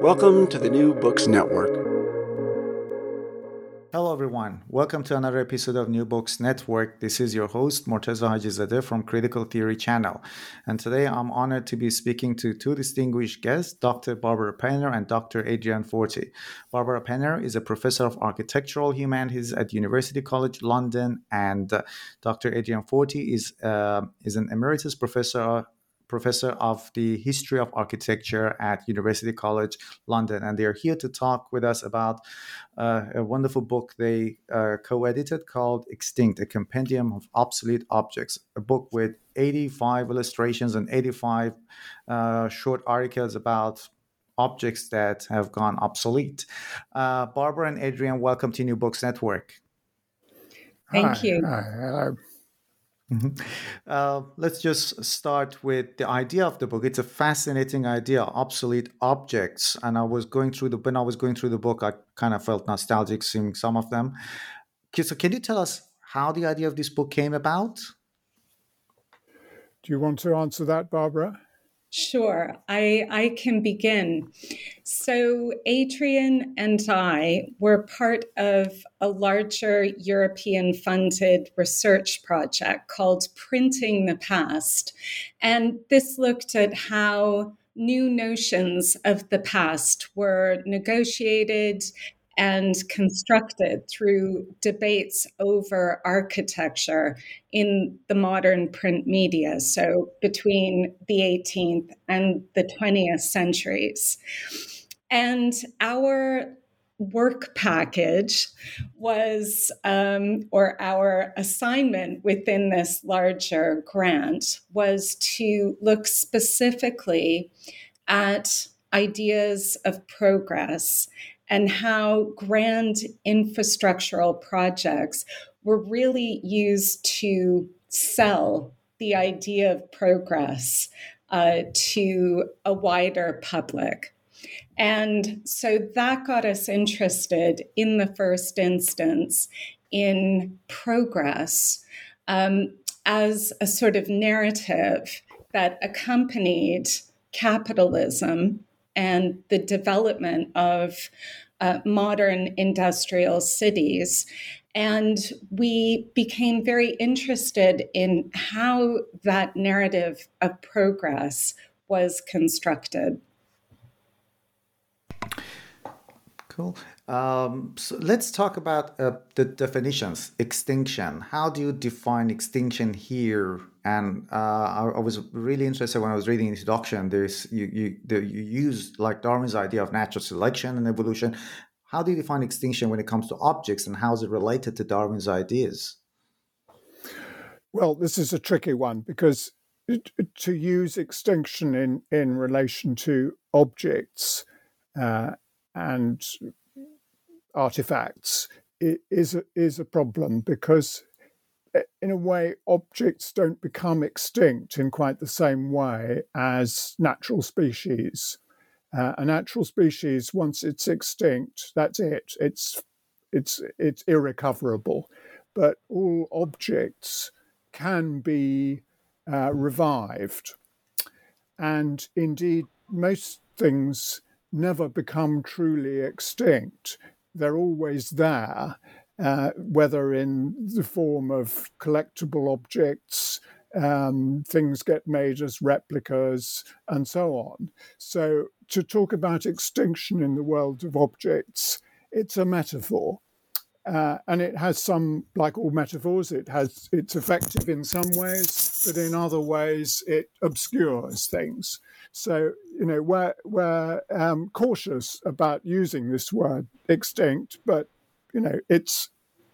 Welcome to the New Books Network. Hello, everyone. Welcome to another episode of New Books Network. This is your host, Morteza Hajizadeh from Critical Theory Channel. And today I'm honored to be speaking to two distinguished guests, Dr. Barbara Penner and Dr. Adrian Forty. Barbara Penner is a professor of architectural humanities at University College London, and uh, Dr. Adrian Forty is, uh, is an emeritus professor professor of the history of architecture at University College London, and they're here to talk with us about uh, a wonderful book they uh, co-edited called "Extinct: A Compendium of Obsolete Objects," a book with 85 illustrations and 85 uh, short articles about objects that have gone obsolete. Uh, Barbara and Adrian, welcome to New Books Network. Thank Hi. you. Hi. Mm-hmm. Uh, let's just start with the idea of the book. It's a fascinating idea, obsolete objects. And I was going through the when I was going through the book, I kind of felt nostalgic seeing some of them. So, can you tell us how the idea of this book came about? Do you want to answer that, Barbara? Sure, I, I can begin. So, Adrian and I were part of a larger European funded research project called Printing the Past. And this looked at how new notions of the past were negotiated and constructed through debates over architecture in the modern print media, so between the 18th and the 20th centuries. And our work package was, um, or our assignment within this larger grant was to look specifically at ideas of progress and how grand infrastructural projects were really used to sell the idea of progress uh, to a wider public. And so that got us interested in the first instance in progress um, as a sort of narrative that accompanied capitalism and the development of uh, modern industrial cities. And we became very interested in how that narrative of progress was constructed. Cool. Um, so let's talk about uh, the definitions. Extinction. How do you define extinction here? And uh, I, I, was really interested when I was reading the introduction. There's you you the, you use like Darwin's idea of natural selection and evolution. How do you define extinction when it comes to objects, and how is it related to Darwin's ideas? Well, this is a tricky one because to use extinction in in relation to objects. Uh, and artifacts is is a problem because eh, in a way objects don't become extinct in quite the same way as natural species Uh, a natural species, once it's extinct, that's it. It's it's it's irrecoverable. But all objects can be uh, revived, and indeed, most things never become truly extinct. They're always there, uh, whether in the form of collectible objects, um, things get made as replicas, and so on. So, to talk about extinction in the world of objects, it's a metaphor. Uh, and it has some, like all metaphors, it has it's effective in some ways, but in other ways it obscures things. So you know we're we're um, cautious about using this word extinct, but you know it's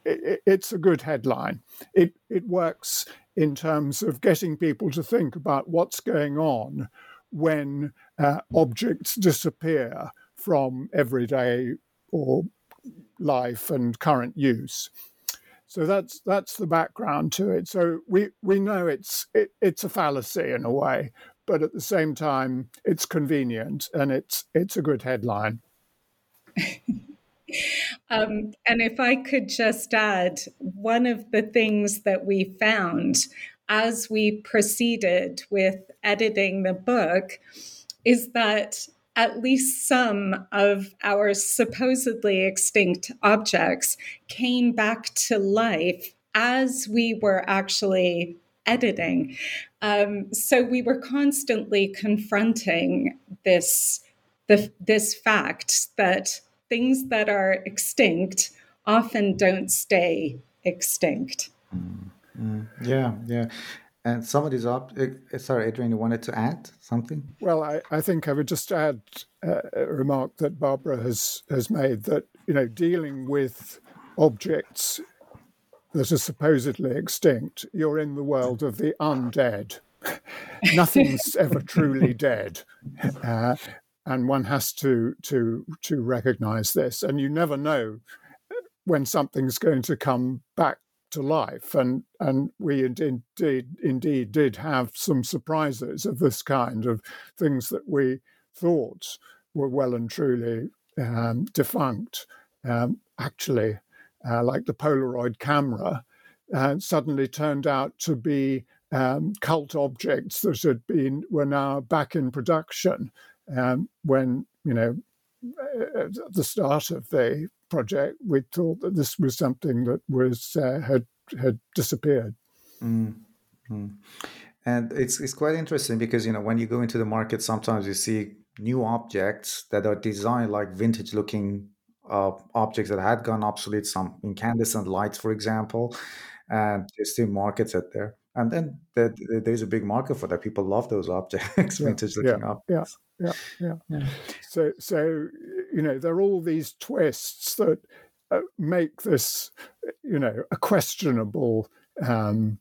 it, it's a good headline. It it works in terms of getting people to think about what's going on when uh, objects disappear from everyday or life and current use. So that's that's the background to it. So we, we know it's it, it's a fallacy in a way, but at the same time it's convenient and it's it's a good headline. um, and if I could just add, one of the things that we found as we proceeded with editing the book is that at least some of our supposedly extinct objects came back to life as we were actually editing. Um, so we were constantly confronting this the, this fact that things that are extinct often don't stay extinct. Mm, yeah, yeah. And some of these up. Uh, sorry, Adrian, you wanted to add something? Well, I, I think I would just add uh, a remark that Barbara has has made that you know dealing with objects that are supposedly extinct, you're in the world of the undead. Nothing's ever truly dead, uh, and one has to to to recognise this. And you never know when something's going to come back to life. And and we indeed indeed did have some surprises of this kind of things that we thought were well and truly um, defunct. Um, actually, uh, like the Polaroid camera, uh, suddenly turned out to be um, cult objects that had been were now back in production. Um, when you know at the start of the project, we thought that this was something that was uh, had had disappeared. Mm-hmm. And it's it's quite interesting because you know when you go into the market, sometimes you see new objects that are designed like vintage looking uh, objects that had gone obsolete, some incandescent lights, for example, and there's still markets out there. And then the, the, there's a big market for that. People love those objects, yeah, vintage looking yeah, objects. Yeah, yeah, yeah. So, so you know, there are all these twists that uh, make this, you know, a questionable um,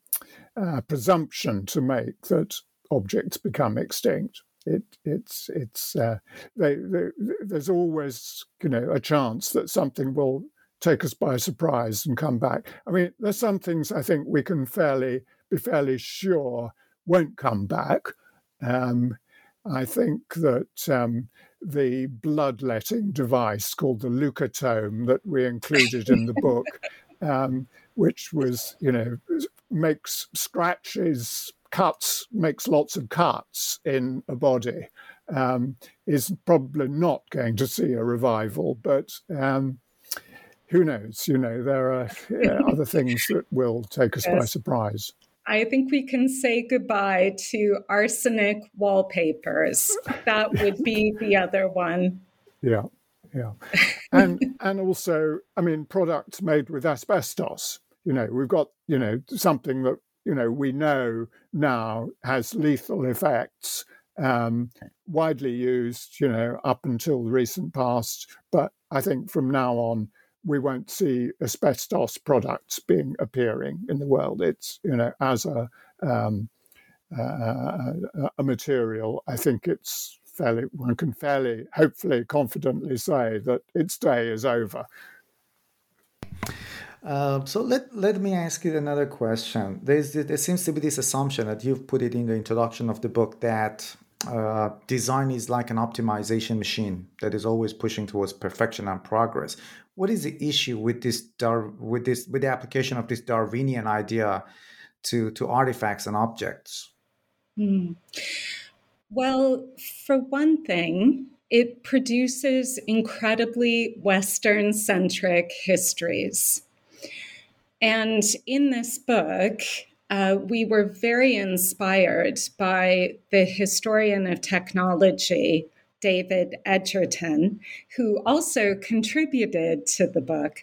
uh, presumption to make that objects become extinct. It, it's it's uh, they, they, there's always you know a chance that something will take us by surprise and come back. I mean, there's some things I think we can fairly be fairly sure won't come back. Um, I think that um, the bloodletting device called the leucotome that we included in the book, um, which was, you know, makes scratches, cuts, makes lots of cuts in a body, um, is probably not going to see a revival. But um, who knows? You know, there are other things that will take us yes. by surprise. I think we can say goodbye to arsenic wallpapers. That would be the other one. Yeah, yeah, and and also, I mean, products made with asbestos. You know, we've got you know something that you know we know now has lethal effects, um, widely used. You know, up until the recent past, but I think from now on we won't see asbestos products being appearing in the world. It's you know as a um, uh, a material. I think it's fairly one can fairly hopefully confidently say that its day is over. Uh, so let let me ask you another question. There's there seems to be this assumption that you've put it in the introduction of the book that uh, design is like an optimization machine that is always pushing towards perfection and progress. What is the issue with this Dar- with this with the application of this Darwinian idea to to artifacts and objects? Hmm. Well, for one thing, it produces incredibly Western centric histories. And in this book, uh, we were very inspired by the historian of technology, David Edgerton, who also contributed to the book.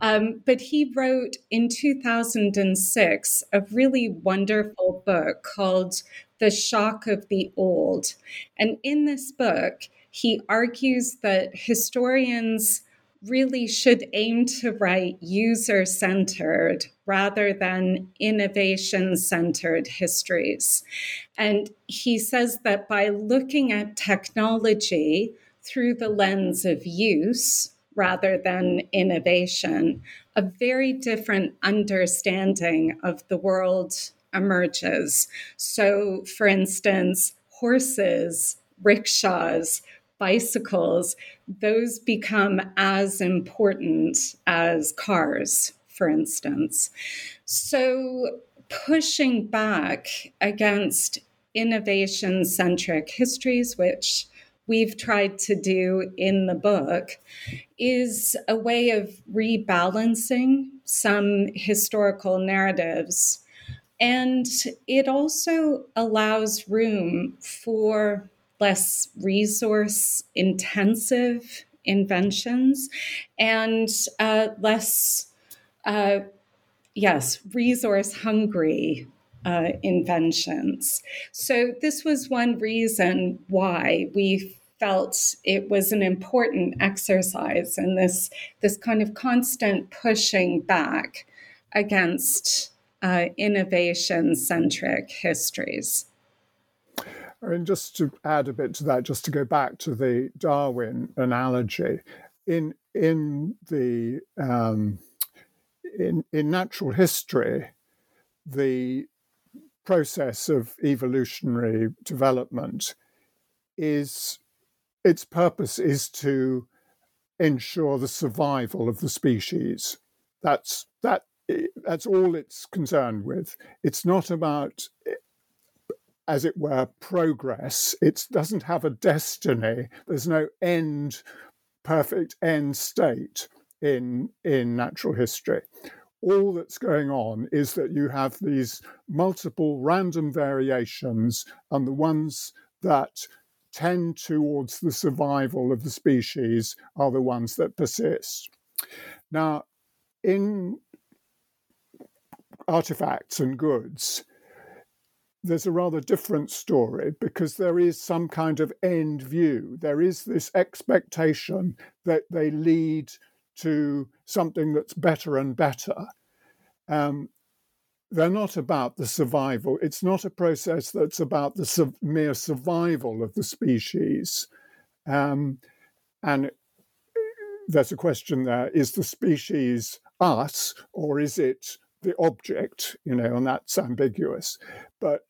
Um, but he wrote in 2006 a really wonderful book called The Shock of the Old. And in this book, he argues that historians really should aim to write user centered rather than innovation centered histories. And he says that by looking at technology through the lens of use rather than innovation, a very different understanding of the world emerges. So, for instance, horses, rickshaws, bicycles, those become as important as cars, for instance. So, pushing back against innovation centric histories, which we've tried to do in the book, is a way of rebalancing some historical narratives. And it also allows room for less resource intensive inventions and uh, less, uh, yes, resource hungry uh, inventions. So, this was one reason why we felt it was an important exercise and this this kind of constant pushing back against uh, innovation centric histories. And just to add a bit to that, just to go back to the Darwin analogy, in in the um, in in natural history, the process of evolutionary development is its purpose is to ensure the survival of the species. That's that that's all it's concerned with. It's not about as it were, progress. It doesn't have a destiny. There's no end, perfect end state in in natural history. All that's going on is that you have these multiple random variations, and the ones that tend towards the survival of the species are the ones that persist. Now, in artifacts and goods, there's a rather different story because there is some kind of end view. There is this expectation that they lead to something that's better and better. Um, they're not about the survival. It's not a process that's about the su- mere survival of the species. Um, and there's a question there is the species us or is it the object? You know, and that's ambiguous. But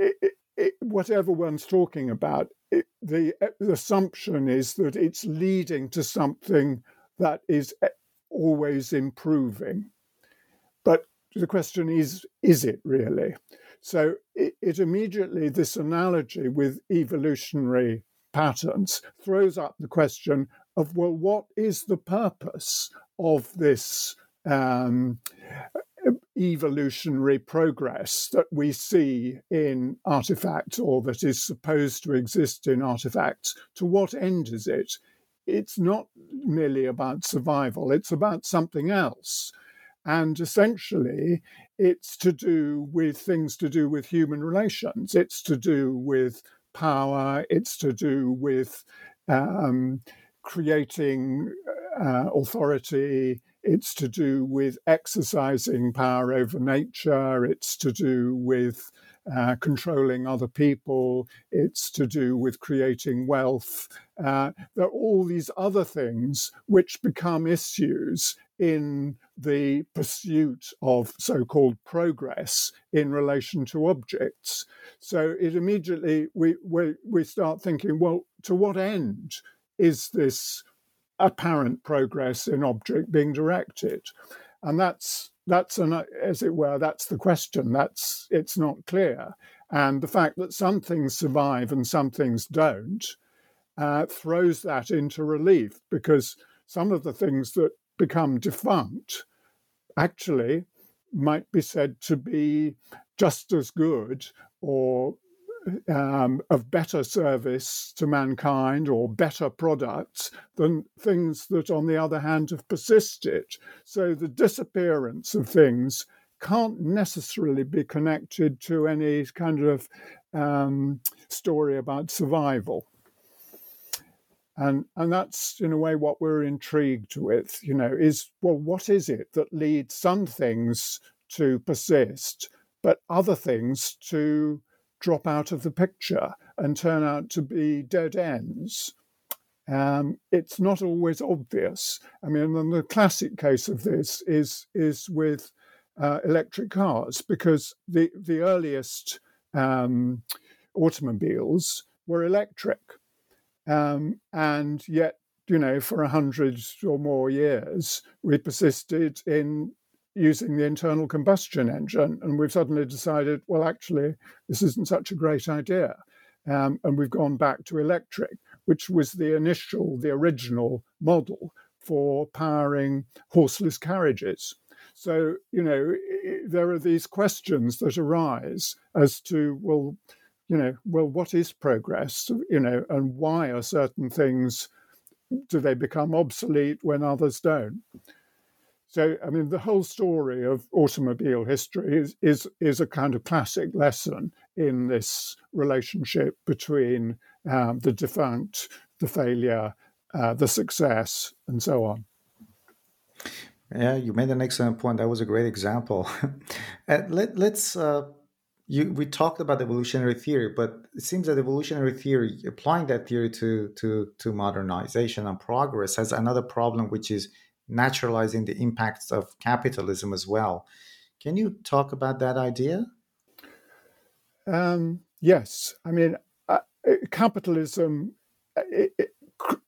it, it, whatever one's talking about, the, the assumption is that it's leading to something that is always improving. But the question is, is it really? So it, it, immediately, this analogy with evolutionary patterns throws up the question of, well, what is the purpose of this um, evolutionary progress that we see in artifacts or that is supposed to exist in artifacts, to what end is it? It's not merely about survival, it's about something else. And essentially, it's to do with things to do with human relations, it's to do with power, it's to do with um, creating uh, authority, it's to do with exercising power over nature. It's to do with uh, controlling other people. It's to do with creating wealth. Uh, there are all these other things which become issues in the pursuit of so called progress in relation to objects. So it immediately, we, we, we start thinking, well, to what end is this apparent progress in object being directed? And that's that's an as it were that's the question that's it's not clear and the fact that some things survive and some things don't uh, throws that into relief because some of the things that become defunct actually might be said to be just as good or um, of better service to mankind or better products than things that, on the other hand, have persisted. So the disappearance of things can't necessarily be connected to any kind of um, story about survival. And, and that's in a way what we're intrigued with, you know, is well, what is it that leads some things to persist, but other things to drop out of the picture and turn out to be dead ends. Um, it's not always obvious. I mean, the classic case of this is is with uh, electric cars because the the earliest um, automobiles were electric, um, and yet you know for a hundred or more years we persisted in using the internal combustion engine. And we've suddenly decided, well, actually, this isn't such a great idea. Um, and we've gone back to electric, which was the initial, the original model for powering horseless carriages. So, you know, there are these questions that arise as to, well, you know, well, what is progress, you know, and why are certain things, do they become obsolete when others don't? So, I mean, the whole story of automobile history is, is, is a kind of classic lesson in this relationship between um, the defunct, the failure, uh, the success, and so on. Yeah, you made an excellent point. That was a great example. uh, let, us uh, you, we talked about evolutionary theory, but it seems that evolutionary theory, applying that theory to to to modernization and progress, has another problem, which is naturalizing the impacts of capitalism as well. Can you talk about that idea? Um, yes, I mean uh, capitalism, uh, it, it,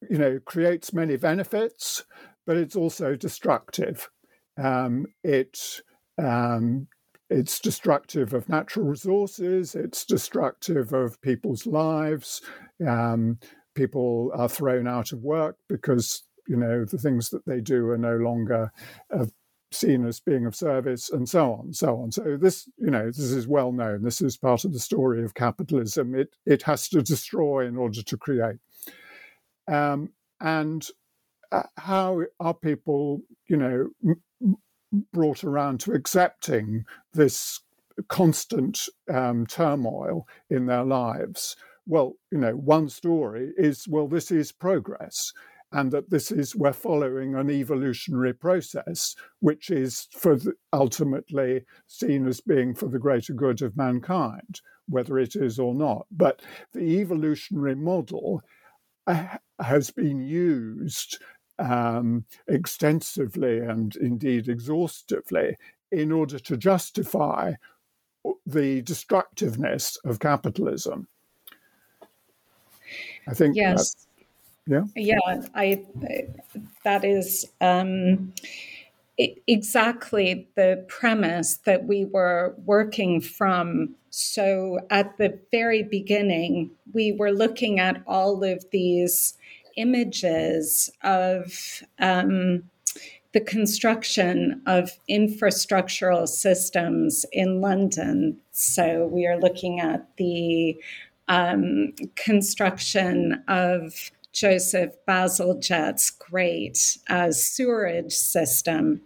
you know, creates many benefits, but it's also destructive. Um, it um, it's destructive of natural resources. It's destructive of people's lives. Um, people are thrown out of work because you know the things that they do are no longer uh, seen as being of service and so on so on. So this you know this is well known. This is part of the story of capitalism. It it has to destroy in order to create. Um, and uh, how are people you know m- brought around to accepting this constant um, turmoil in their lives? Well you know one story is well this is progress and that this is we're following an evolutionary process which is for the, ultimately seen as being for the greater good of mankind whether it is or not. But the evolutionary model uh, has been used um, extensively and indeed exhaustively in order to justify the destructiveness of capitalism. I think yes yeah. Yeah i that is um, exactly the premise that we were working from. So at the very beginning we were looking at all of these images of um, the construction of infrastructural systems in london. So we are looking at the um, construction of Joseph Bazalgette's great uh, sewerage system.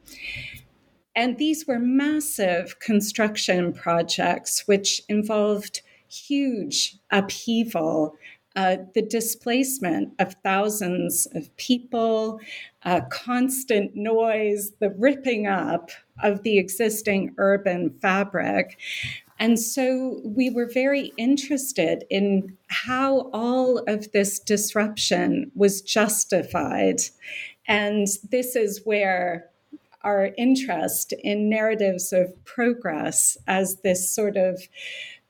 And these were massive construction projects which involved huge upheaval, uh, the displacement of thousands of people, uh, constant noise, the ripping up of the existing urban fabric. And so we were very interested in how all of this disruption was justified. And this is where our interest in narratives of progress as this sort of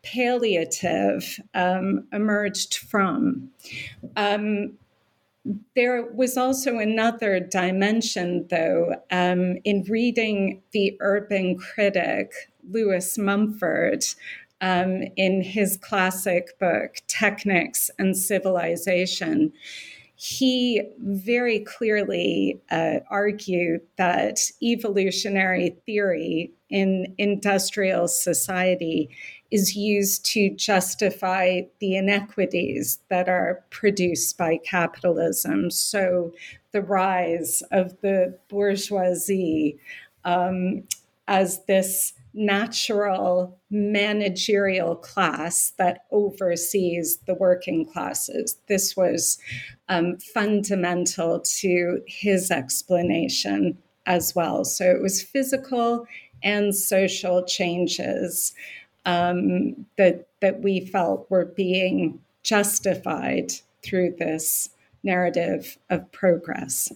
palliative um, emerged from. Um, there was also another dimension, though, um, in reading the urban critic Lewis Mumford um, in his classic book, Technics and Civilization. He very clearly uh, argued that evolutionary theory in industrial society is used to justify the inequities that are produced by capitalism. So, the rise of the bourgeoisie um, as this natural managerial class that oversees the working classes. This was um, fundamental to his explanation as well. So it was physical and social changes um, that that we felt were being justified through this narrative of progress.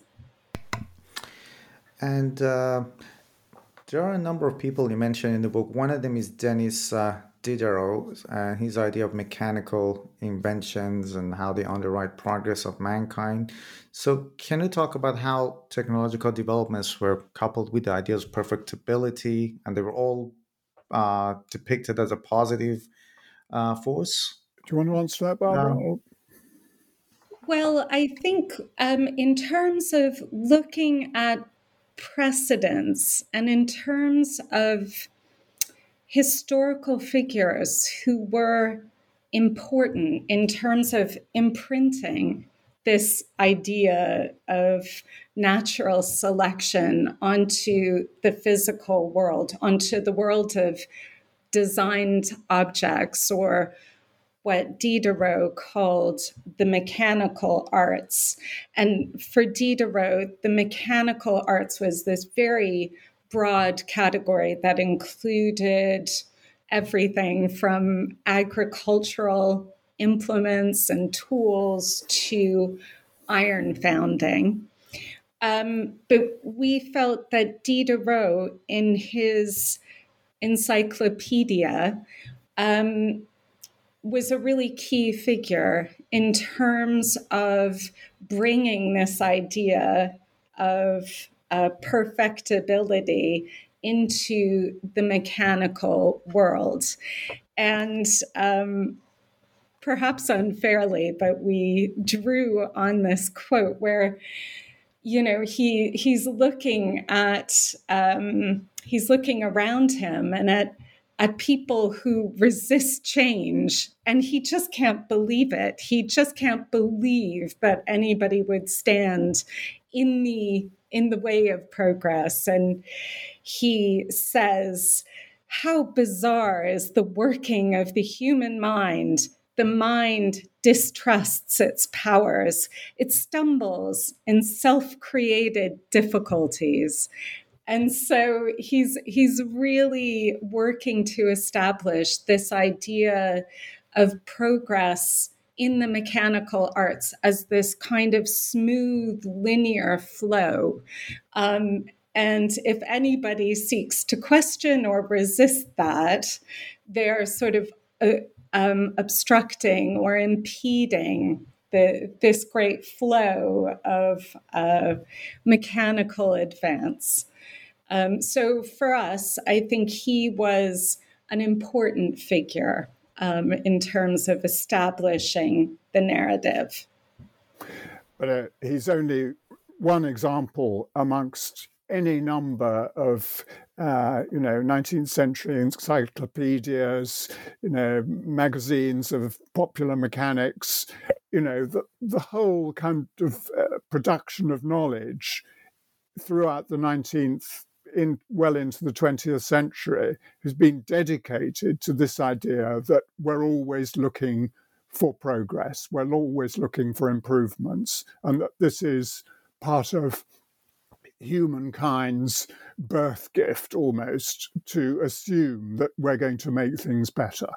And uh, there are a number of people you mentioned in the book. One of them is Denis uh, Diderot and his idea of mechanical inventions and how they underwrite progress of mankind. So, can you talk about how technological developments were coupled with the ideas of perfectibility and they were all uh, depicted as a positive uh, force. Do you want to answer that, Barbara? Um, well, I think um, in terms of looking at precedents and in terms of historical figures who were important in terms of imprinting this idea of natural selection onto the physical world, onto the world of designed objects, or what Diderot called the mechanical arts. And for Diderot, the mechanical arts was this very broad category that included everything from agricultural implements and tools to iron founding. Um, but we felt that Diderot, in his encyclopedia, um, was a really key figure in terms of bringing this idea of uh, perfectibility into the mechanical world. And um, perhaps unfairly, but we drew on this quote where, you know, he he's looking at um, he's looking around him and at at people who resist change and he just can't believe it he just can't believe that anybody would stand in the in the way of progress and he says how bizarre is the working of the human mind the mind distrusts its powers. It stumbles in self created difficulties. And so he's, he's really working to establish this idea of progress in the mechanical arts as this kind of smooth, linear flow. Um, and if anybody seeks to question or resist that, they're sort of uh, um, obstructing or impeding the, this great flow of uh, mechanical advance. Um, so for us, I think he was an important figure um, in terms of establishing the narrative. But uh, he's only one example amongst any number of uh, you know 19th century encyclopedias, you know magazines of popular mechanics, you know the the whole kind of uh, production of knowledge throughout the 19th in well into the 20th century has been dedicated to this idea that we're always looking for progress, we're always looking for improvements, and that this is part of humankind's birth gift almost to assume that we're going to make things better.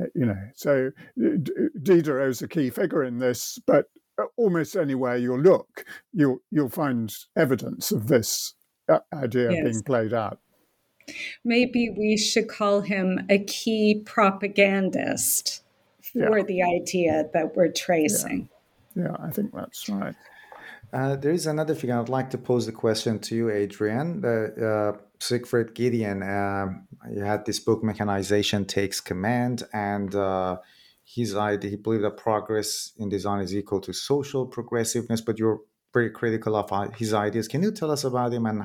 Uh, you know, so Diderot is a key figure in this, but almost anywhere you look, you'll you'll find evidence of this uh, idea yes. being played out. Maybe we should call him a key propagandist for yeah. the idea that we're tracing. Yeah, yeah I think that's right. Uh, there is another figure I'd like to pose the question to you, Adrian. Uh, Siegfried Giedion, uh, he had this book, Mechanization Takes Command, and uh, his idea, he believed that progress in design is equal to social progressiveness, but you're very critical of uh, his ideas. Can you tell us about him and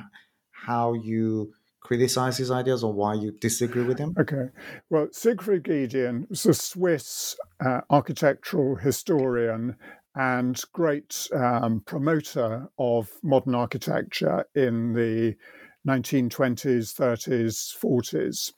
how you criticize his ideas or why you disagree with him? Okay. Well, Siegfried Giedion was a Swiss uh, architectural historian and great um, promoter of modern architecture in the 1920s, 30s, 40s.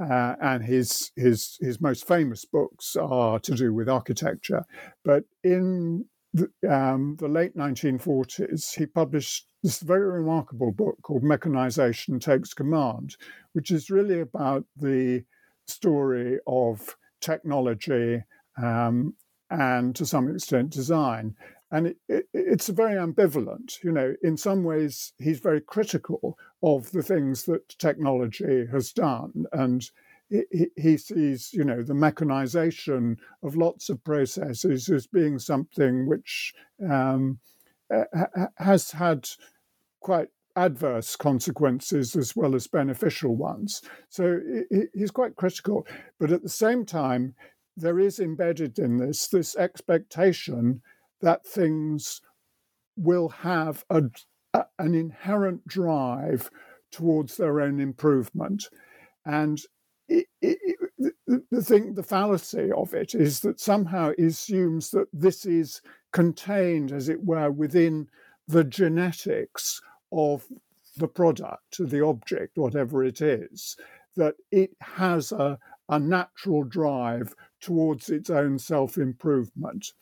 Uh, and his his his most famous books are to do with architecture. But in the, um, the late 1940s, he published this very remarkable book called Mechanization Takes Command, which is really about the story of technology um, and to some extent design. And it, it, it's very ambivalent. You know, in some ways, he's very critical of the things that technology has done. And he, sees, you know, the mechanization of lots of processes as being something which um, has had quite adverse consequences as well as beneficial ones. So he's quite critical. But at the same time, there is embedded in this this expectation that things will have a, a, an inherent drive towards their own improvement. And the thing, the fallacy of it is that somehow it assumes that this is contained, as it were, within the genetics of the product, the object, whatever it is, that it has a, a natural drive towards its own self improvement.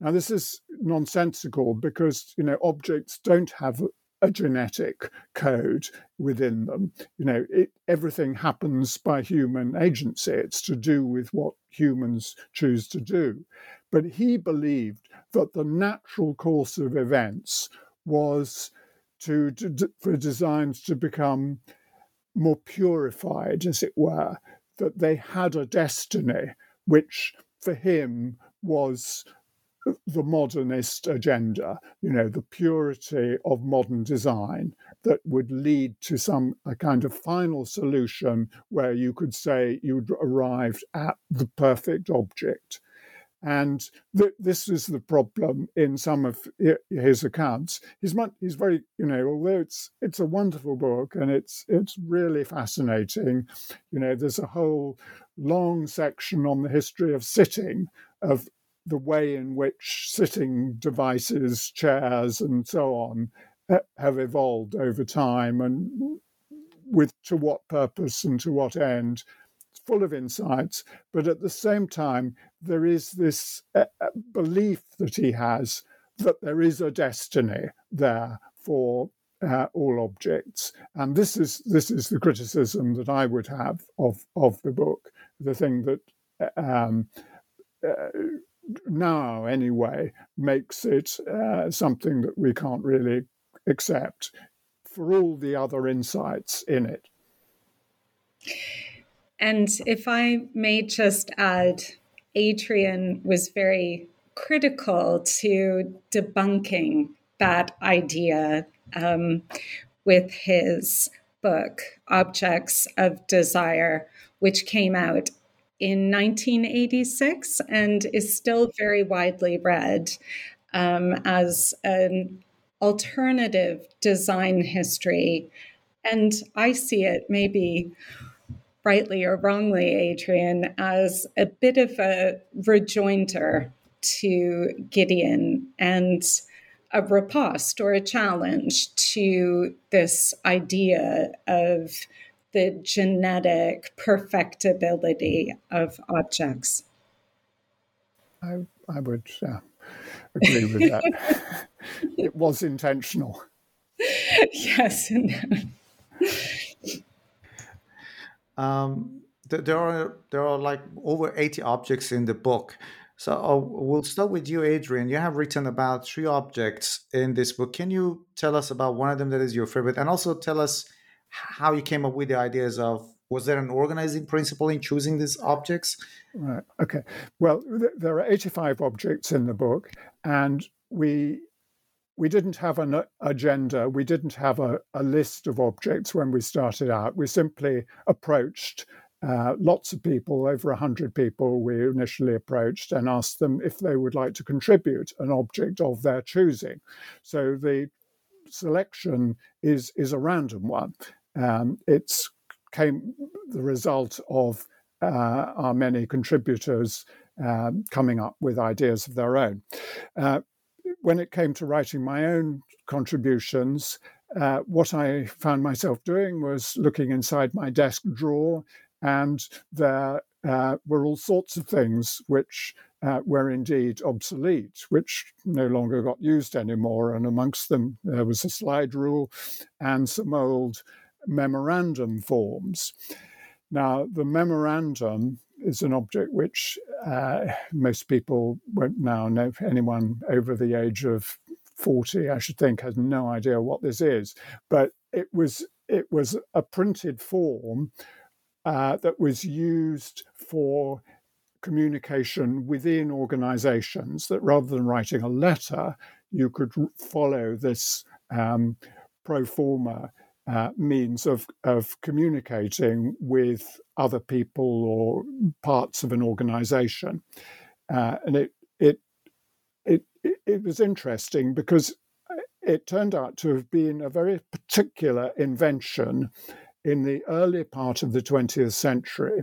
Now, this is nonsensical because you know objects don't have a genetic code within them. You know, it, everything happens by human agency. It's to do with what humans choose to do. But he believed that the natural course of events was to, to for designs to become more purified, as it were, that they had a destiny, which for him was the modernist agenda, you know, the purity of modern design that would lead to some a kind of final solution where you could say you'd arrived at the perfect object. And th- this is the problem in some of his accounts. He's, he's very, you know, although it's it's a wonderful book and it's it's really fascinating. You know, there's a whole long section on the history of sitting, of the way in which sitting devices, chairs, and so on have evolved over time, and with to what purpose and to what end It's full of insights, but at the same time, there is this uh, uh, belief that he has that there is a destiny there for uh, all objects, and this is this is the criticism that I would have of of the book. The thing that um, uh, now, anyway, makes it uh, something that we can't really accept for all the other insights in it. And if I may just add, Adrian was very critical to debunking that idea um, with his book, Objects of Desire, which came out in 1986 and is still very widely read um, as an alternative design history. And I see it maybe rightly or wrongly, Adrian, as a bit of a rejoinder to Giedion and a riposte or a challenge to this idea of the genetic perfectibility of objects. I, I would uh, agree with that. it was intentional. Yes. Um, there are there are like over 80 objects in the book So uh, we'll start with you, Adrian. You have written about three objects in this book. Can you tell us about one of them that is your favorite, and also tell us how you came up with the ideas of was there an organizing principle in choosing these objects? Right. Okay. Well, th- there are 85 objects in the book, and we we didn't have an agenda. We didn't have a, a list of objects when we started out. We simply approached uh, lots of people, over 100 people, we initially approached and asked them if they would like to contribute an object of their choosing. So the selection is, is a random one. Um, it's came the result of uh, our many contributors um, coming up with ideas of their own. Uh, when it came to writing my own contributions, uh, what I found myself doing was looking inside my desk drawer, and there uh, were all sorts of things which uh, were indeed obsolete, which no longer got used anymore. And amongst them, there was a slide rule and some old memorandum forms. Now, the memorandum is an object which uh, most people won't now know. Anyone over the age of 40, I should think, has no idea what this is. But it was it was a printed form uh, that was used for communication within organizations. That rather than writing a letter, you could follow this um, pro forma uh, means of, of communicating with other people or parts of an organization. Uh, and it, it, it, it was interesting because it turned out to have been a very particular invention in the early part of the 20th century,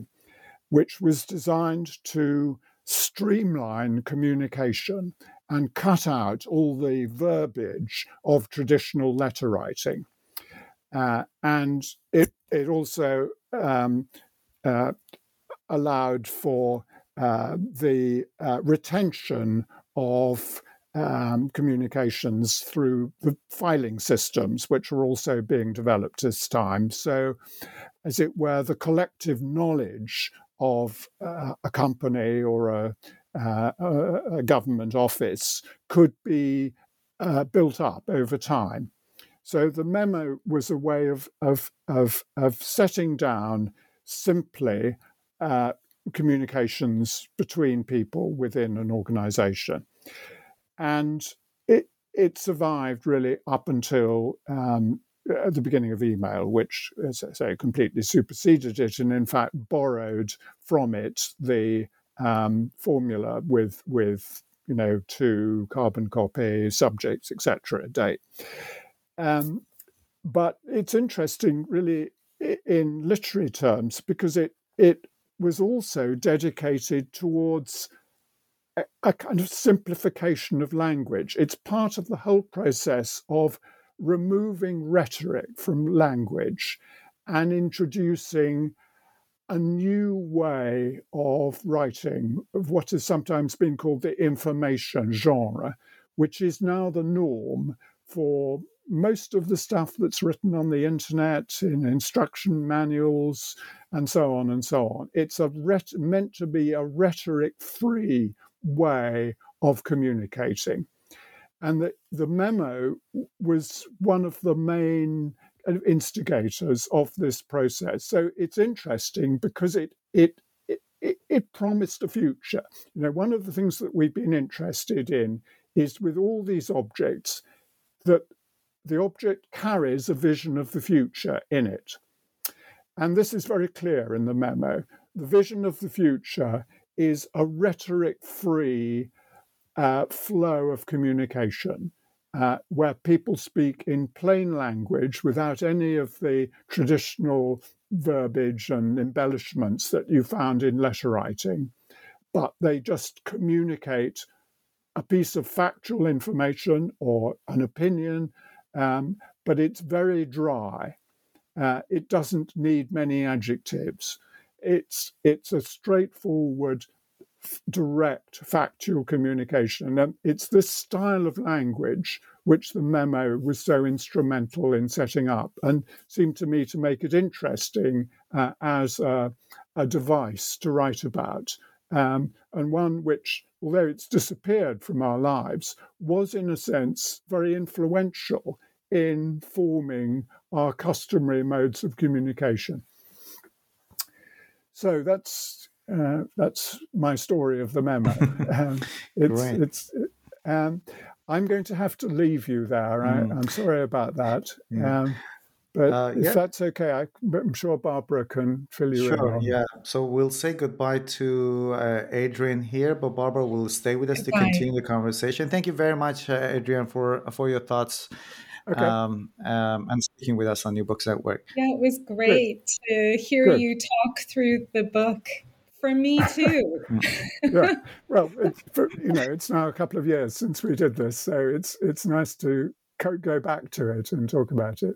which was designed to streamline communication and cut out all the verbiage of traditional letter writing. Uh, and it, it also um, uh, allowed for uh, the uh, retention of um, communications through the filing systems, which are also being developed this time. So, as it were, the collective knowledge of uh, a company or a, uh, a, government office could be built up over time. So the memo was a way of of of, of setting down simply uh, communications between people within an organization, and it it survived really up until um, at the beginning of email, which, as I say, completely superseded it, and in fact borrowed from it the um, formula with with you know to carbon copy subjects etc date um, but it's interesting, really, in literary terms, because it it was also dedicated towards a, a kind of simplification of language. It's part of the whole process of removing rhetoric from language and introducing a new way of writing of what has sometimes been called the information genre, which is now the norm for most of the stuff that's written on the internet in instruction manuals and so on and so on. It's a ret- meant to be a rhetoric free way of communicating. And the, the memo was one of the main uh, instigators of this process. So it's interesting because it, it, it, it promised a future. You know, one of the things that we've been interested in is with all these objects that the object carries a vision of the future in it. And this is very clear in the memo. The vision of the future is a rhetoric free uh, flow of communication. Uh, where people speak in plain language without any of the traditional verbiage and embellishments that you found in letter writing, but they just communicate a piece of factual information or an opinion um, but it's very dry. Uh, it doesn't need many adjectives. It's it's a straightforward, direct, factual communication, and it's this style of language which the memo was so instrumental in setting up, and seemed to me to make it interesting uh, as a, a, device to write about, um, and one which although it's disappeared from our lives, was in a sense very influential in forming our customary modes of communication. So that's uh, that's my story of the memo. Um, it's, it's um, I'm going to have to leave you there. Mm. I, am sorry about that. Yeah. Um, but uh, if yeah. that's okay, I, am sure Barbara can fill you sure, in. yeah. So we'll say goodbye to uh, Adrian here, but Barbara will stay with us goodbye. to continue the conversation. Thank you very much, uh, Adrian, for for your thoughts. Okay. Um, um, and speaking with us on New Books Network. Yeah, it was great Good. to hear Good. you talk through the book for me too. yeah. Well, for, you know, it's now a couple of years since we did this, so it's it's nice to go back to it and talk about it.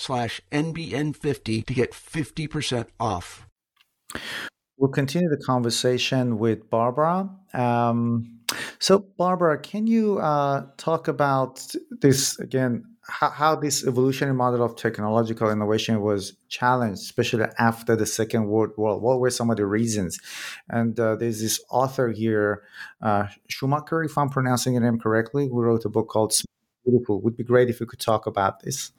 slash NBN50 to get 50% off. We'll continue the conversation with Barbara. Um, so, Barbara, can you uh, talk about this again? How, this evolutionary model of technological innovation was challenged, especially after the Second World War. What were some of the reasons? And uh, there's this author here, uh, Schumacher, if I'm pronouncing your name correctly, who wrote a book called Beautiful. Would be great if you could talk about this.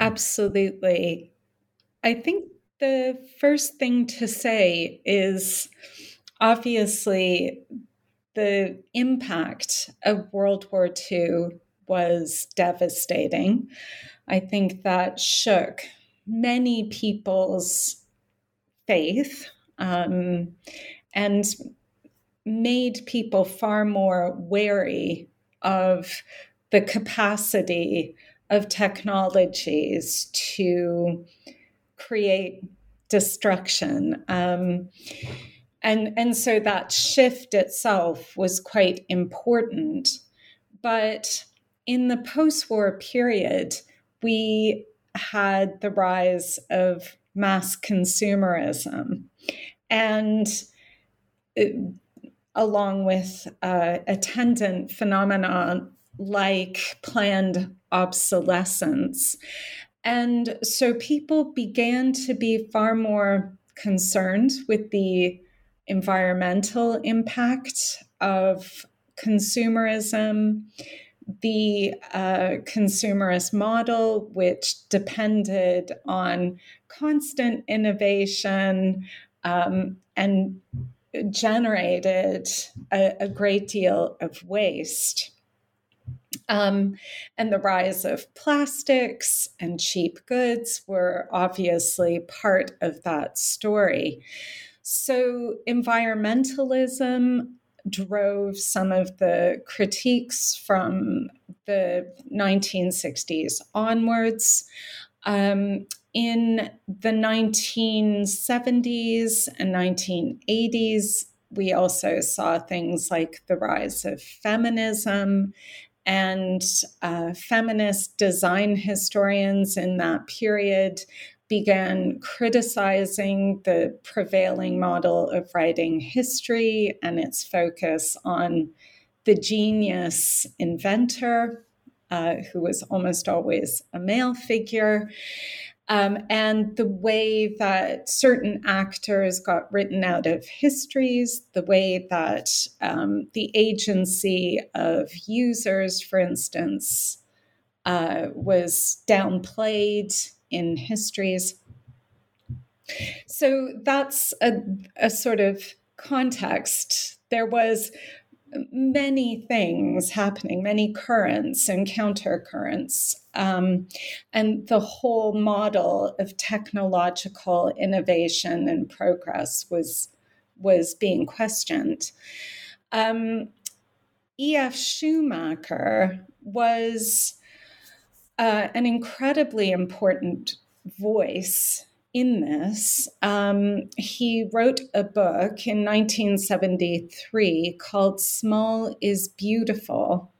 Absolutely. I think the first thing to say is obviously the impact of World War II was devastating. I think that shook many people's faith um, and made people far more wary of the capacity of technologies to create destruction. Um, and, and so that shift itself was quite important. But in the post war period, we had the rise of mass consumerism. And it, along with uh, attendant phenomenon like planned obsolescence. And so people began to be far more concerned with the environmental impact of consumerism, the uh, consumerist model, which depended on constant innovation um, and generated a, a great deal of waste. Um, and the rise of plastics and cheap goods were obviously part of that story. So, environmentalism drove some of the critiques from the 1960s onwards. Um, in the 1970s and 1980s, we also saw things like the rise of feminism and uh, feminist design historians in that period began criticizing the prevailing model of writing history and its focus on the genius inventor, uh, who was almost always a male figure um, and the way that certain actors got written out of histories, the way that um, the agency of users, for instance, uh, was downplayed in histories. So that's a, a sort of context. There was many things happening, many currents and countercurrents. Um, and the whole model of technological innovation and progress was, was being questioned. Um, E.F. Schumacher was uh, an incredibly important voice in this. Um, he wrote a book in 1973 called Small is Beautiful.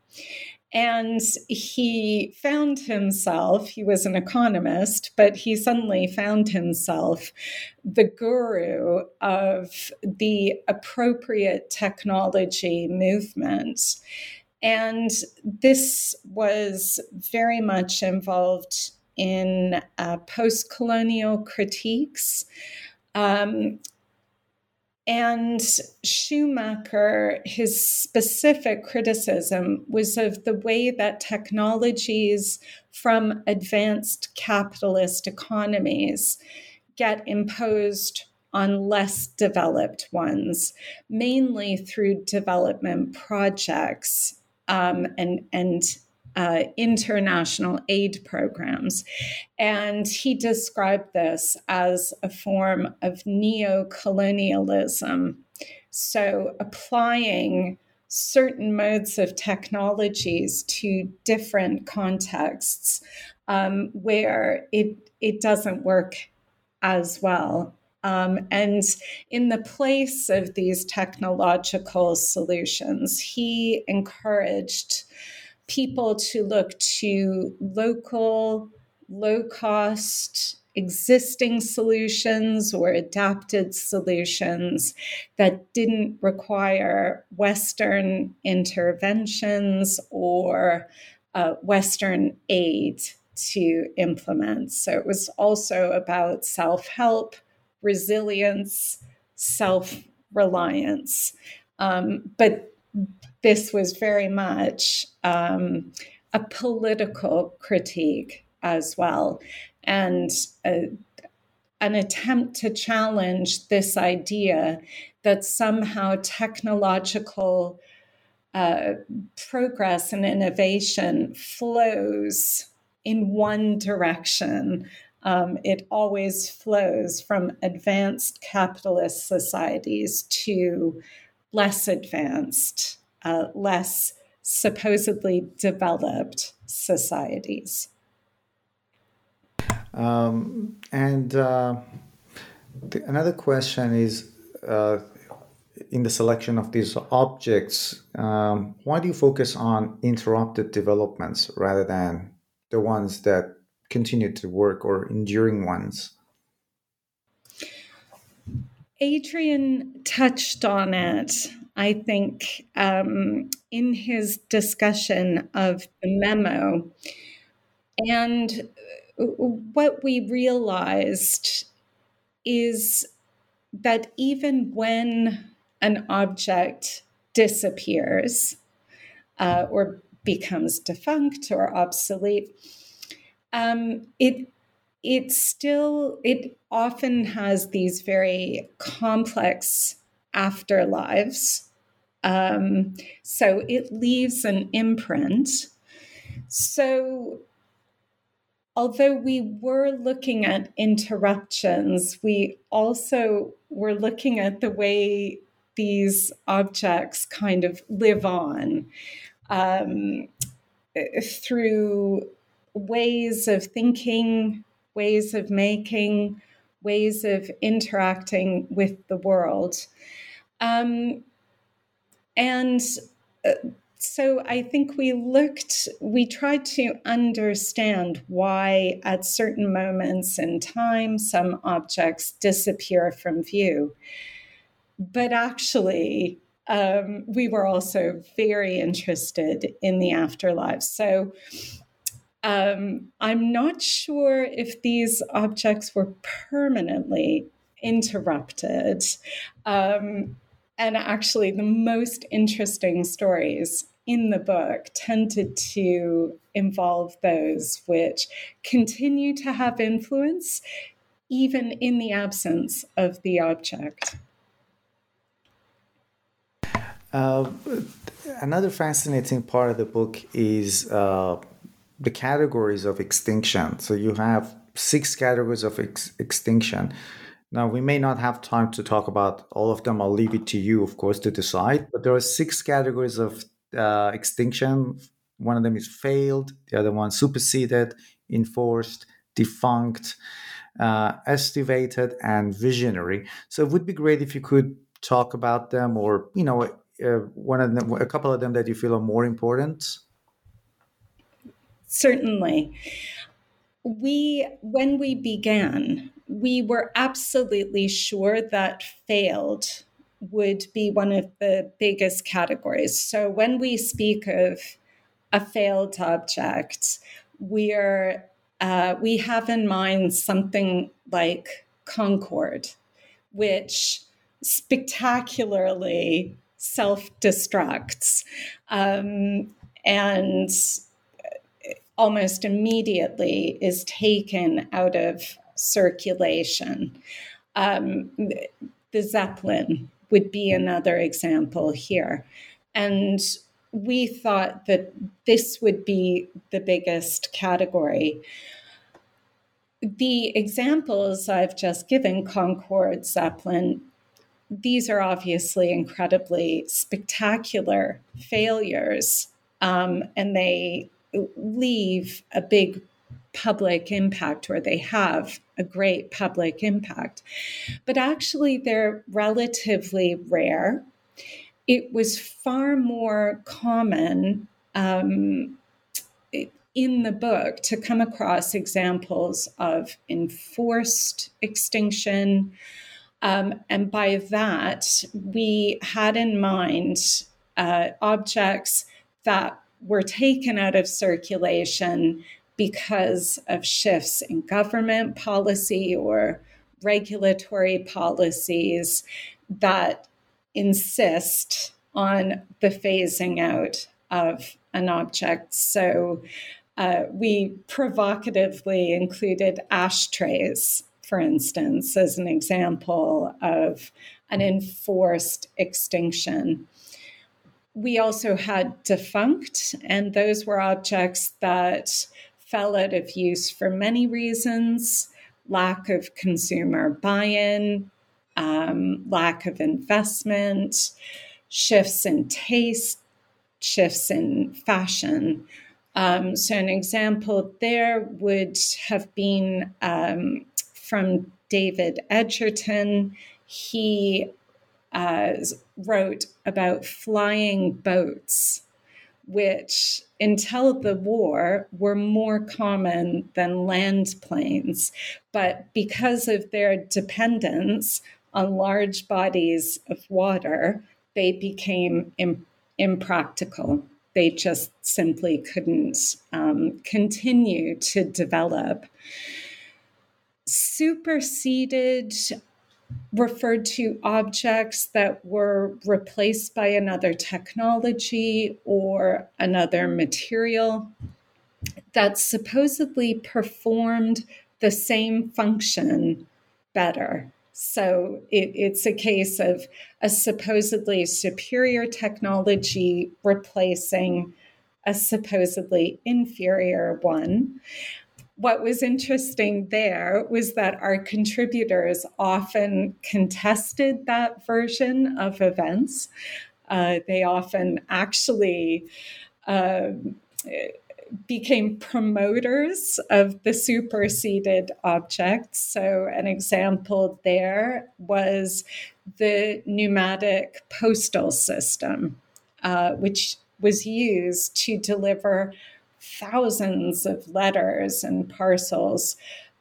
And he found himself, he was an economist, but he suddenly found himself the guru of the appropriate technology movement. And this was very much involved in uh, post colonial critiques. Um, and Schumacher, his specific criticism was of the way that technologies from advanced capitalist economies get imposed on less developed ones, mainly through development projects um, and, and uh, international aid programs. And he described this as a form of neo colonialism. So, applying certain modes of technologies to different contexts um, where it, it doesn't work as well. Um, and in the place of these technological solutions, he encouraged people to look to local, low cost, existing solutions or adapted solutions that didn't require Western interventions or uh, Western aid to implement. So it was also about self help, resilience, self reliance. Um, but this was very much um, a political critique as well, and a, an attempt to challenge this idea that somehow technological uh, progress and innovation flows in one direction. Um, it always flows from advanced capitalist societies to less advanced uh, less supposedly developed societies. Um, and uh, the, another question is uh, in the selection of these objects, um, why do you focus on interrupted developments rather than the ones that continue to work or enduring ones? Adrian touched on it, I think, um, in his discussion of the memo. And what we realized is that even when an object disappears uh, or becomes defunct or obsolete, um, it it still it often has these very complex afterlives. Um, so it leaves an imprint. So although we were looking at interruptions we also were looking at the way these objects kind of live on um, through ways of thinking ways of making, ways of interacting with the world. Um, and uh, so I think we looked, we tried to understand why at certain moments in time some objects disappear from view. But actually, um, we were also very interested in the afterlife. So um, I'm not sure if these objects were permanently interrupted. Um, and actually, the most interesting stories in the book tended to involve those which continue to have influence even in the absence of the object. Uh, another fascinating part of the book is uh, the categories of extinction. So you have six categories of ex- extinction. Now, we may not have time to talk about all of them. I'll leave it to you, of course, to decide. But there are six categories of uh, extinction. One of them is failed, the other one superseded, enforced, defunct, uh, estivated, and visionary. So it would be great if you could talk about them, or you know, uh, one of them, a couple of them that you feel are more important. Certainly, we when we began, we were absolutely sure that failed would be one of the biggest categories. So when we speak of a failed object, we're uh, we have in mind something like Concorde, which spectacularly self destructs um, and almost immediately is taken out of circulation. Um, the Zeppelin would be another example here. And we thought that this would be the biggest category. The examples I've just given, Concorde, Zeppelin, these are obviously incredibly spectacular failures, um, and they leave a big public impact, or they have a great public impact. But actually, they're relatively rare it was far more common um, in the book to come across examples of enforced extinction. Um, and by that, we had in mind uh, objects that were taken out of circulation because of shifts in government policy or regulatory policies that insist on the phasing out of an object. So uh, we provocatively included ashtrays, for instance, as an example of an enforced extinction. We also had defunct, and those were objects that fell out of use for many reasons lack of consumer buy in, um, lack of investment, shifts in taste, shifts in fashion. Um, so, an example there would have been um, from David Edgerton. He uh, wrote about flying boats, which until the war were more common than land planes. But because of their dependence on large bodies of water, they became Im- impractical. They just simply couldn't um, continue to develop. Superseded referred to objects that were replaced by another technology or another material that supposedly performed the same function better. So it, it's a case of a supposedly superior technology replacing a supposedly inferior one. What was interesting there was that our contributors often contested that version of events. Uh, they often actually uh, became promoters of the superseded objects. So, an example there was the pneumatic postal system, uh, which was used to deliver thousands of letters and parcels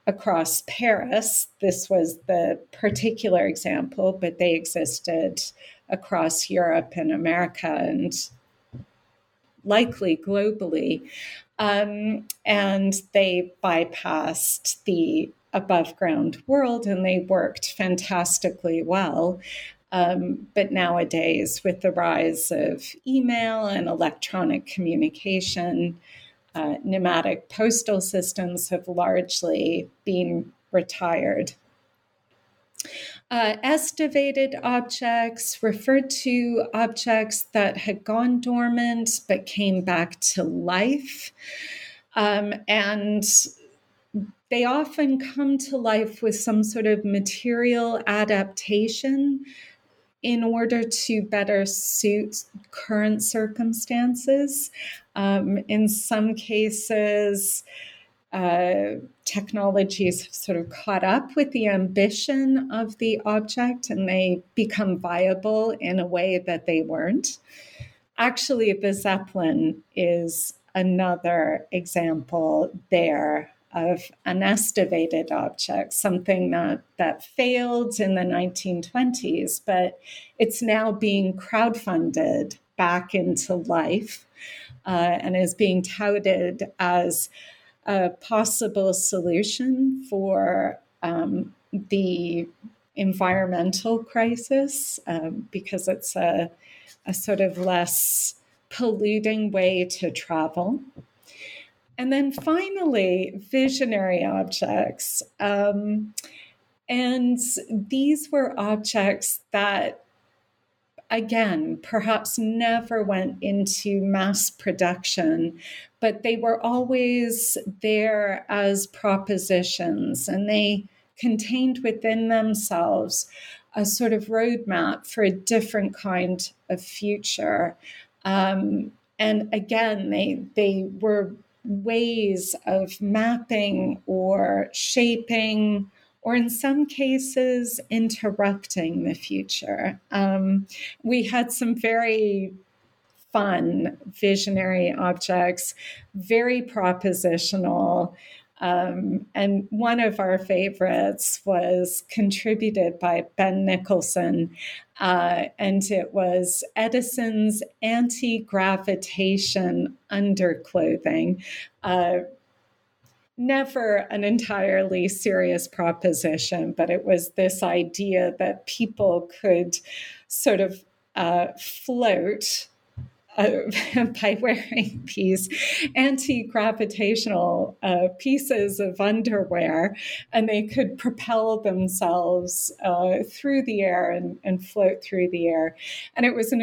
across Paris. This was the particular example, but they existed across Europe and America and likely globally. Um, and they bypassed the above ground world and they worked fantastically well. Um, but nowadays, with the rise of email and electronic communication, uh, pneumatic postal systems have largely been retired. Uh, estivated objects referred to objects that had gone dormant but came back to life. Um, and they often come to life with some sort of material adaptation in order to better suit current circumstances. Um, in some cases, uh, technologies have sort of caught up with the ambition of the object and they become viable in a way that they weren't. Actually, the Zeppelin is another example there of an objects, something that, that failed in the 1920s, but it's now being crowdfunded back into life uh, and is being touted as a possible solution for um, the environmental crisis um, because it's a, a sort of less polluting way to travel. And then finally, visionary objects. Um, and these were objects that, again, perhaps never went into mass production, but they were always there as propositions and they contained within themselves a sort of roadmap for a different kind of future. Um, and again, they they were ways of mapping or shaping, or in some cases, interrupting the future. Um, we had some very fun visionary objects, very propositional. Um, and one of our favorites was contributed by Ben Nicholson, uh, and it was Edison's anti gravitation underclothing. Uh, never an entirely serious proposition, but it was this idea that people could sort of uh, float uh, by wearing these anti gravitational uh, pieces of underwear, and they could propel themselves uh, through the air and, and, float through the air. And it was an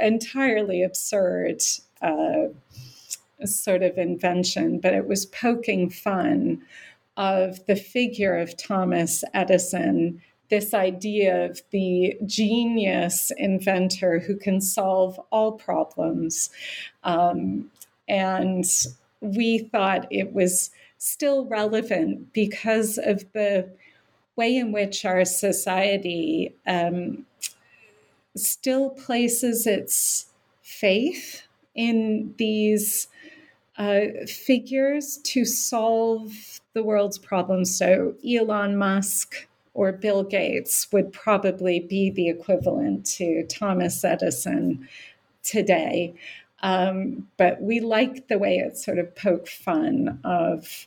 entirely absurd uh, sort of invention, but it was poking fun of the figure of Thomas Edison this idea of the genius inventor who can solve all problems. Um, and we thought it was still relevant because of the way in which our society um, still places its faith in these uh, figures to solve the world's problems. So, Elon Musk, or Bill Gates would probably be the equivalent to Thomas Edison today. Um, but we like the way it sort of poked fun of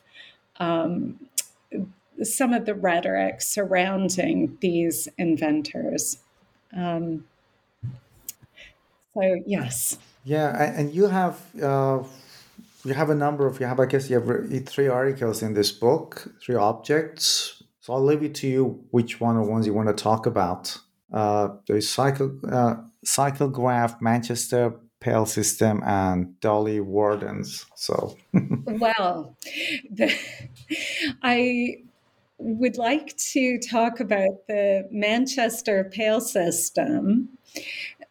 um, some of the rhetoric surrounding these inventors. Um, so yes. Yeah, and you have uh, you have a number of you have I guess you have three articles in this book, three objects so I'll leave it to you which one or ones you want to talk about. Uh, there's cycle, uh, Cyclograph, Manchester Pail System, and Dolly Vardens. So, well, the, I would like to talk about the Manchester Pail System.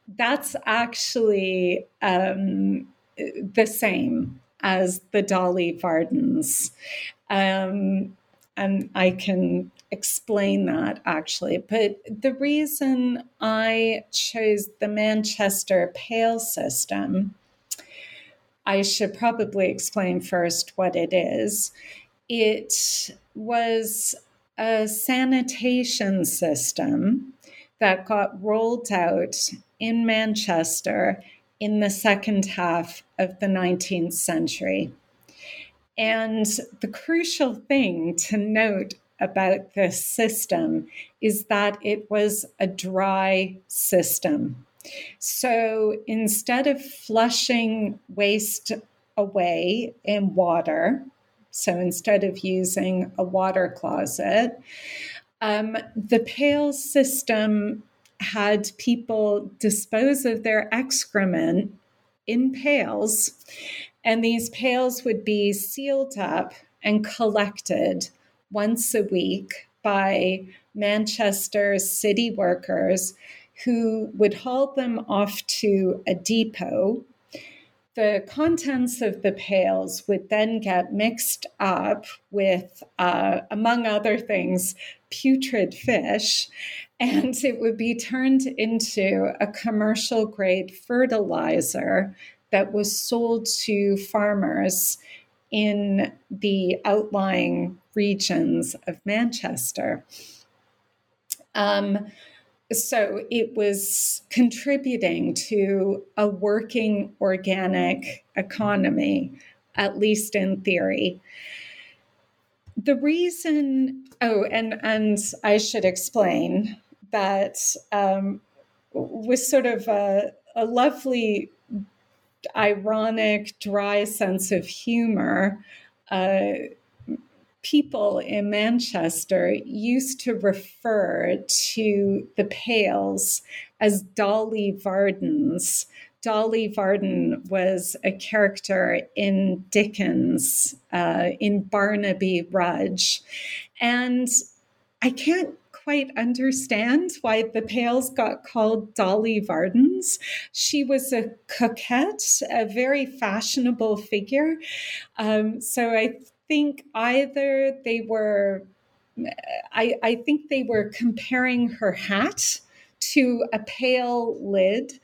That's actually um, the same as the Dolly Vardens. Um, and I can explain that actually. But the reason I chose the Manchester Pail system, I should probably explain first what it is. It was a sanitation system that got rolled out in Manchester in the second half of the 19th century. And the crucial thing to note about this system is that it was a dry system. So instead of flushing waste away in water, so instead of using a water closet, Um, the pail system had people dispose of their excrement in pails, and these pails would be sealed up and collected once a week by Manchester city workers who would haul them off to a depot. The contents of the pails would then get mixed up with, uh, among other things, putrid fish, and it would be turned into a commercial grade fertilizer that was sold to farmers in the outlying regions of Manchester. Um, so it was contributing to a working organic economy, at least in theory. The reason, oh, and and I should explain that um, with sort of a, a lovely, ironic, dry sense of humor. Uh, people in Manchester used to refer to the Pails as Dolly Vardens. Dolly Varden was a character in Dickens, uh, in Barnaby Rudge. And I can't quite understand why the Pails got called Dolly Vardens. She was a coquette, a very fashionable figure. Um, so I think either they were, I, I think they were comparing her hat to a pail lid.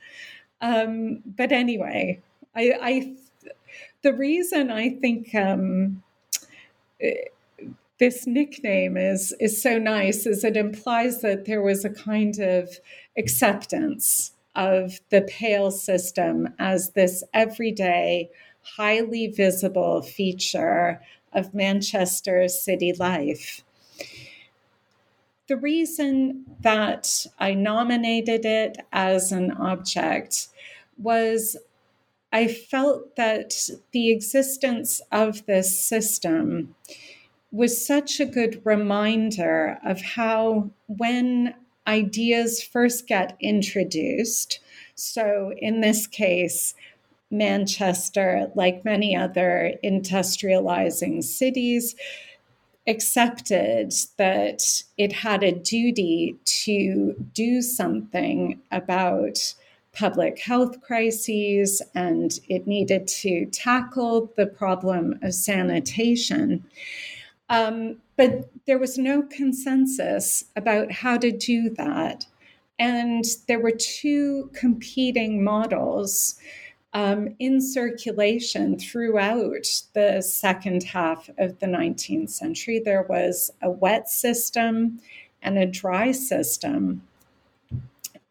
Um, but anyway, I, I, the reason I think um, this nickname is is so nice is it implies that there was a kind of acceptance of the pail system as this everyday highly visible feature of Manchester city life. The reason that I nominated it as an object was I felt that the existence of this system was such a good reminder of how, when ideas first get introduced, so in this case, Manchester, like many other industrializing cities, accepted that it had a duty to do something about public health crises and it needed to tackle the problem of sanitation. Um, but there was no consensus about how to do that. And there were two competing models um, in circulation throughout the second half of the 19th century. There was a wet system and a dry system.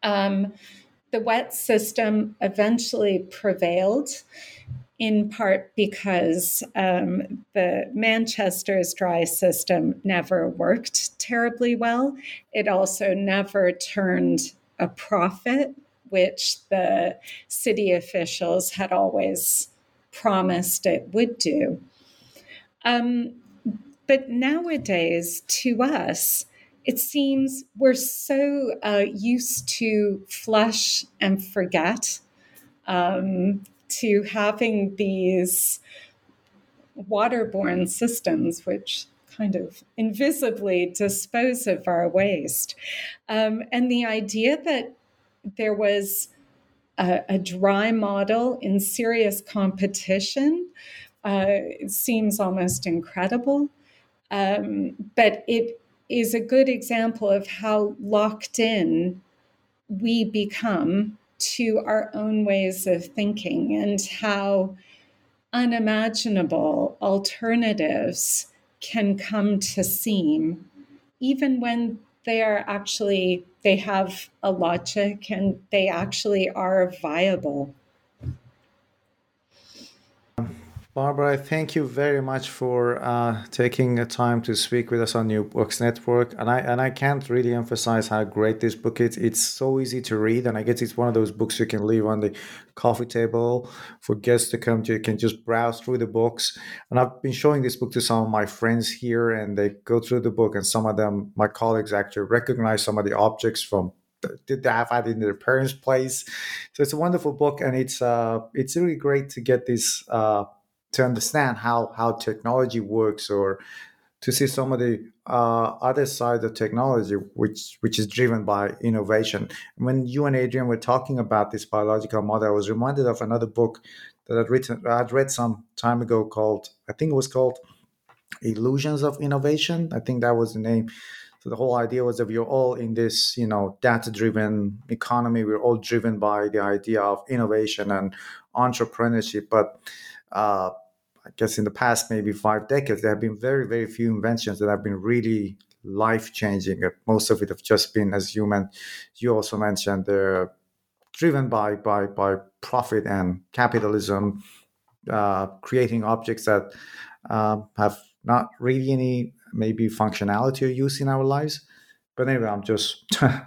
Um, the wet system eventually prevailed, in part because um, the Manchester's dry system never worked terribly well. It also never turned a profit which the city officials had always promised it would do. Um, but nowadays, to us, it seems we're so uh, used to flush and forget, um, to having these waterborne systems, which kind of invisibly dispose of our waste. Um, and the idea that there was a, a dry model in serious competition. Uh, seems almost incredible. Um, but it is a good example of how locked in we become to our own ways of thinking and how unimaginable alternatives can come to seem, even when they are actually they have a logic and they actually are viable Barbara, I thank you very much for uh, taking the time to speak with us on New Books Network. And I and I can't really emphasize how great this book is. It's so easy to read, and I guess it's one of those books you can leave on the coffee table for guests to come to. You can just browse through the books. And I've been showing this book to some of my friends here, and they go through the book, and some of them, my colleagues, actually recognize some of the objects from did they have had in their parents' place. So it's a wonderful book, and it's uh, it's really great to get this. Uh, to understand how how technology works or to see some of the uh, other side of technology, which which is driven by innovation. When you and Adrian were talking about this biological model, I was reminded of another book that I'd written, I'd read some time ago called, I think it was called "Illusions of Innovation." I think that was the name. So the whole idea was that we're all in this, you know, data-driven economy. We're all driven by the idea of innovation and entrepreneurship, but uh, I guess in the past maybe five decades, there have been very, very few inventions that have been really life changing. Uh, most of it have just been, as human, you also mentioned, they're driven by, by, by profit and capitalism, uh, creating objects that uh, have not really any maybe functionality or use in our lives. But anyway, I'm just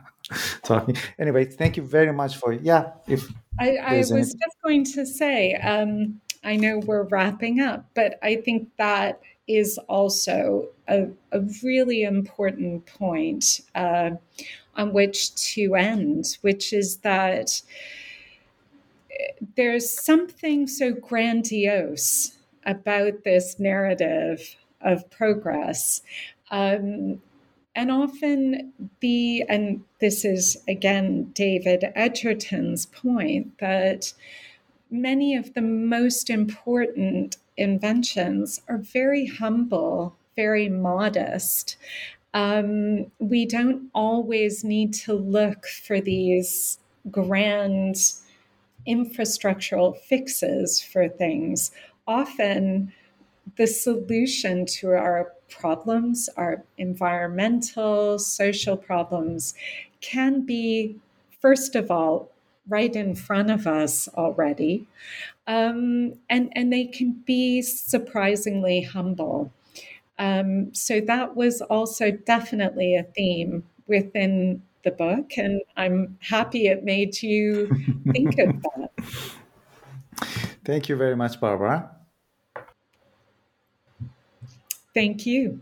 talking. Anyway, thank you very much for yeah. If I, I was any... just going to say, um, I know we're wrapping up, but I think that is also a, a really important point uh, on which to end, which is that there's something so grandiose about this narrative of progress. Um, and often the, and this is again David Edgerton's point, that many of the most important inventions are very humble, very modest. Um, we don't always need to look for these grand infrastructural fixes for things. Often, the solution to our problems, our environmental, social problems, can be, first of all, right in front of us already. Um, and, and they can be surprisingly humble. Um, so that was also definitely a theme within the book, and I'm happy it made you think of that. Thank you very much, Barbara. Thank you.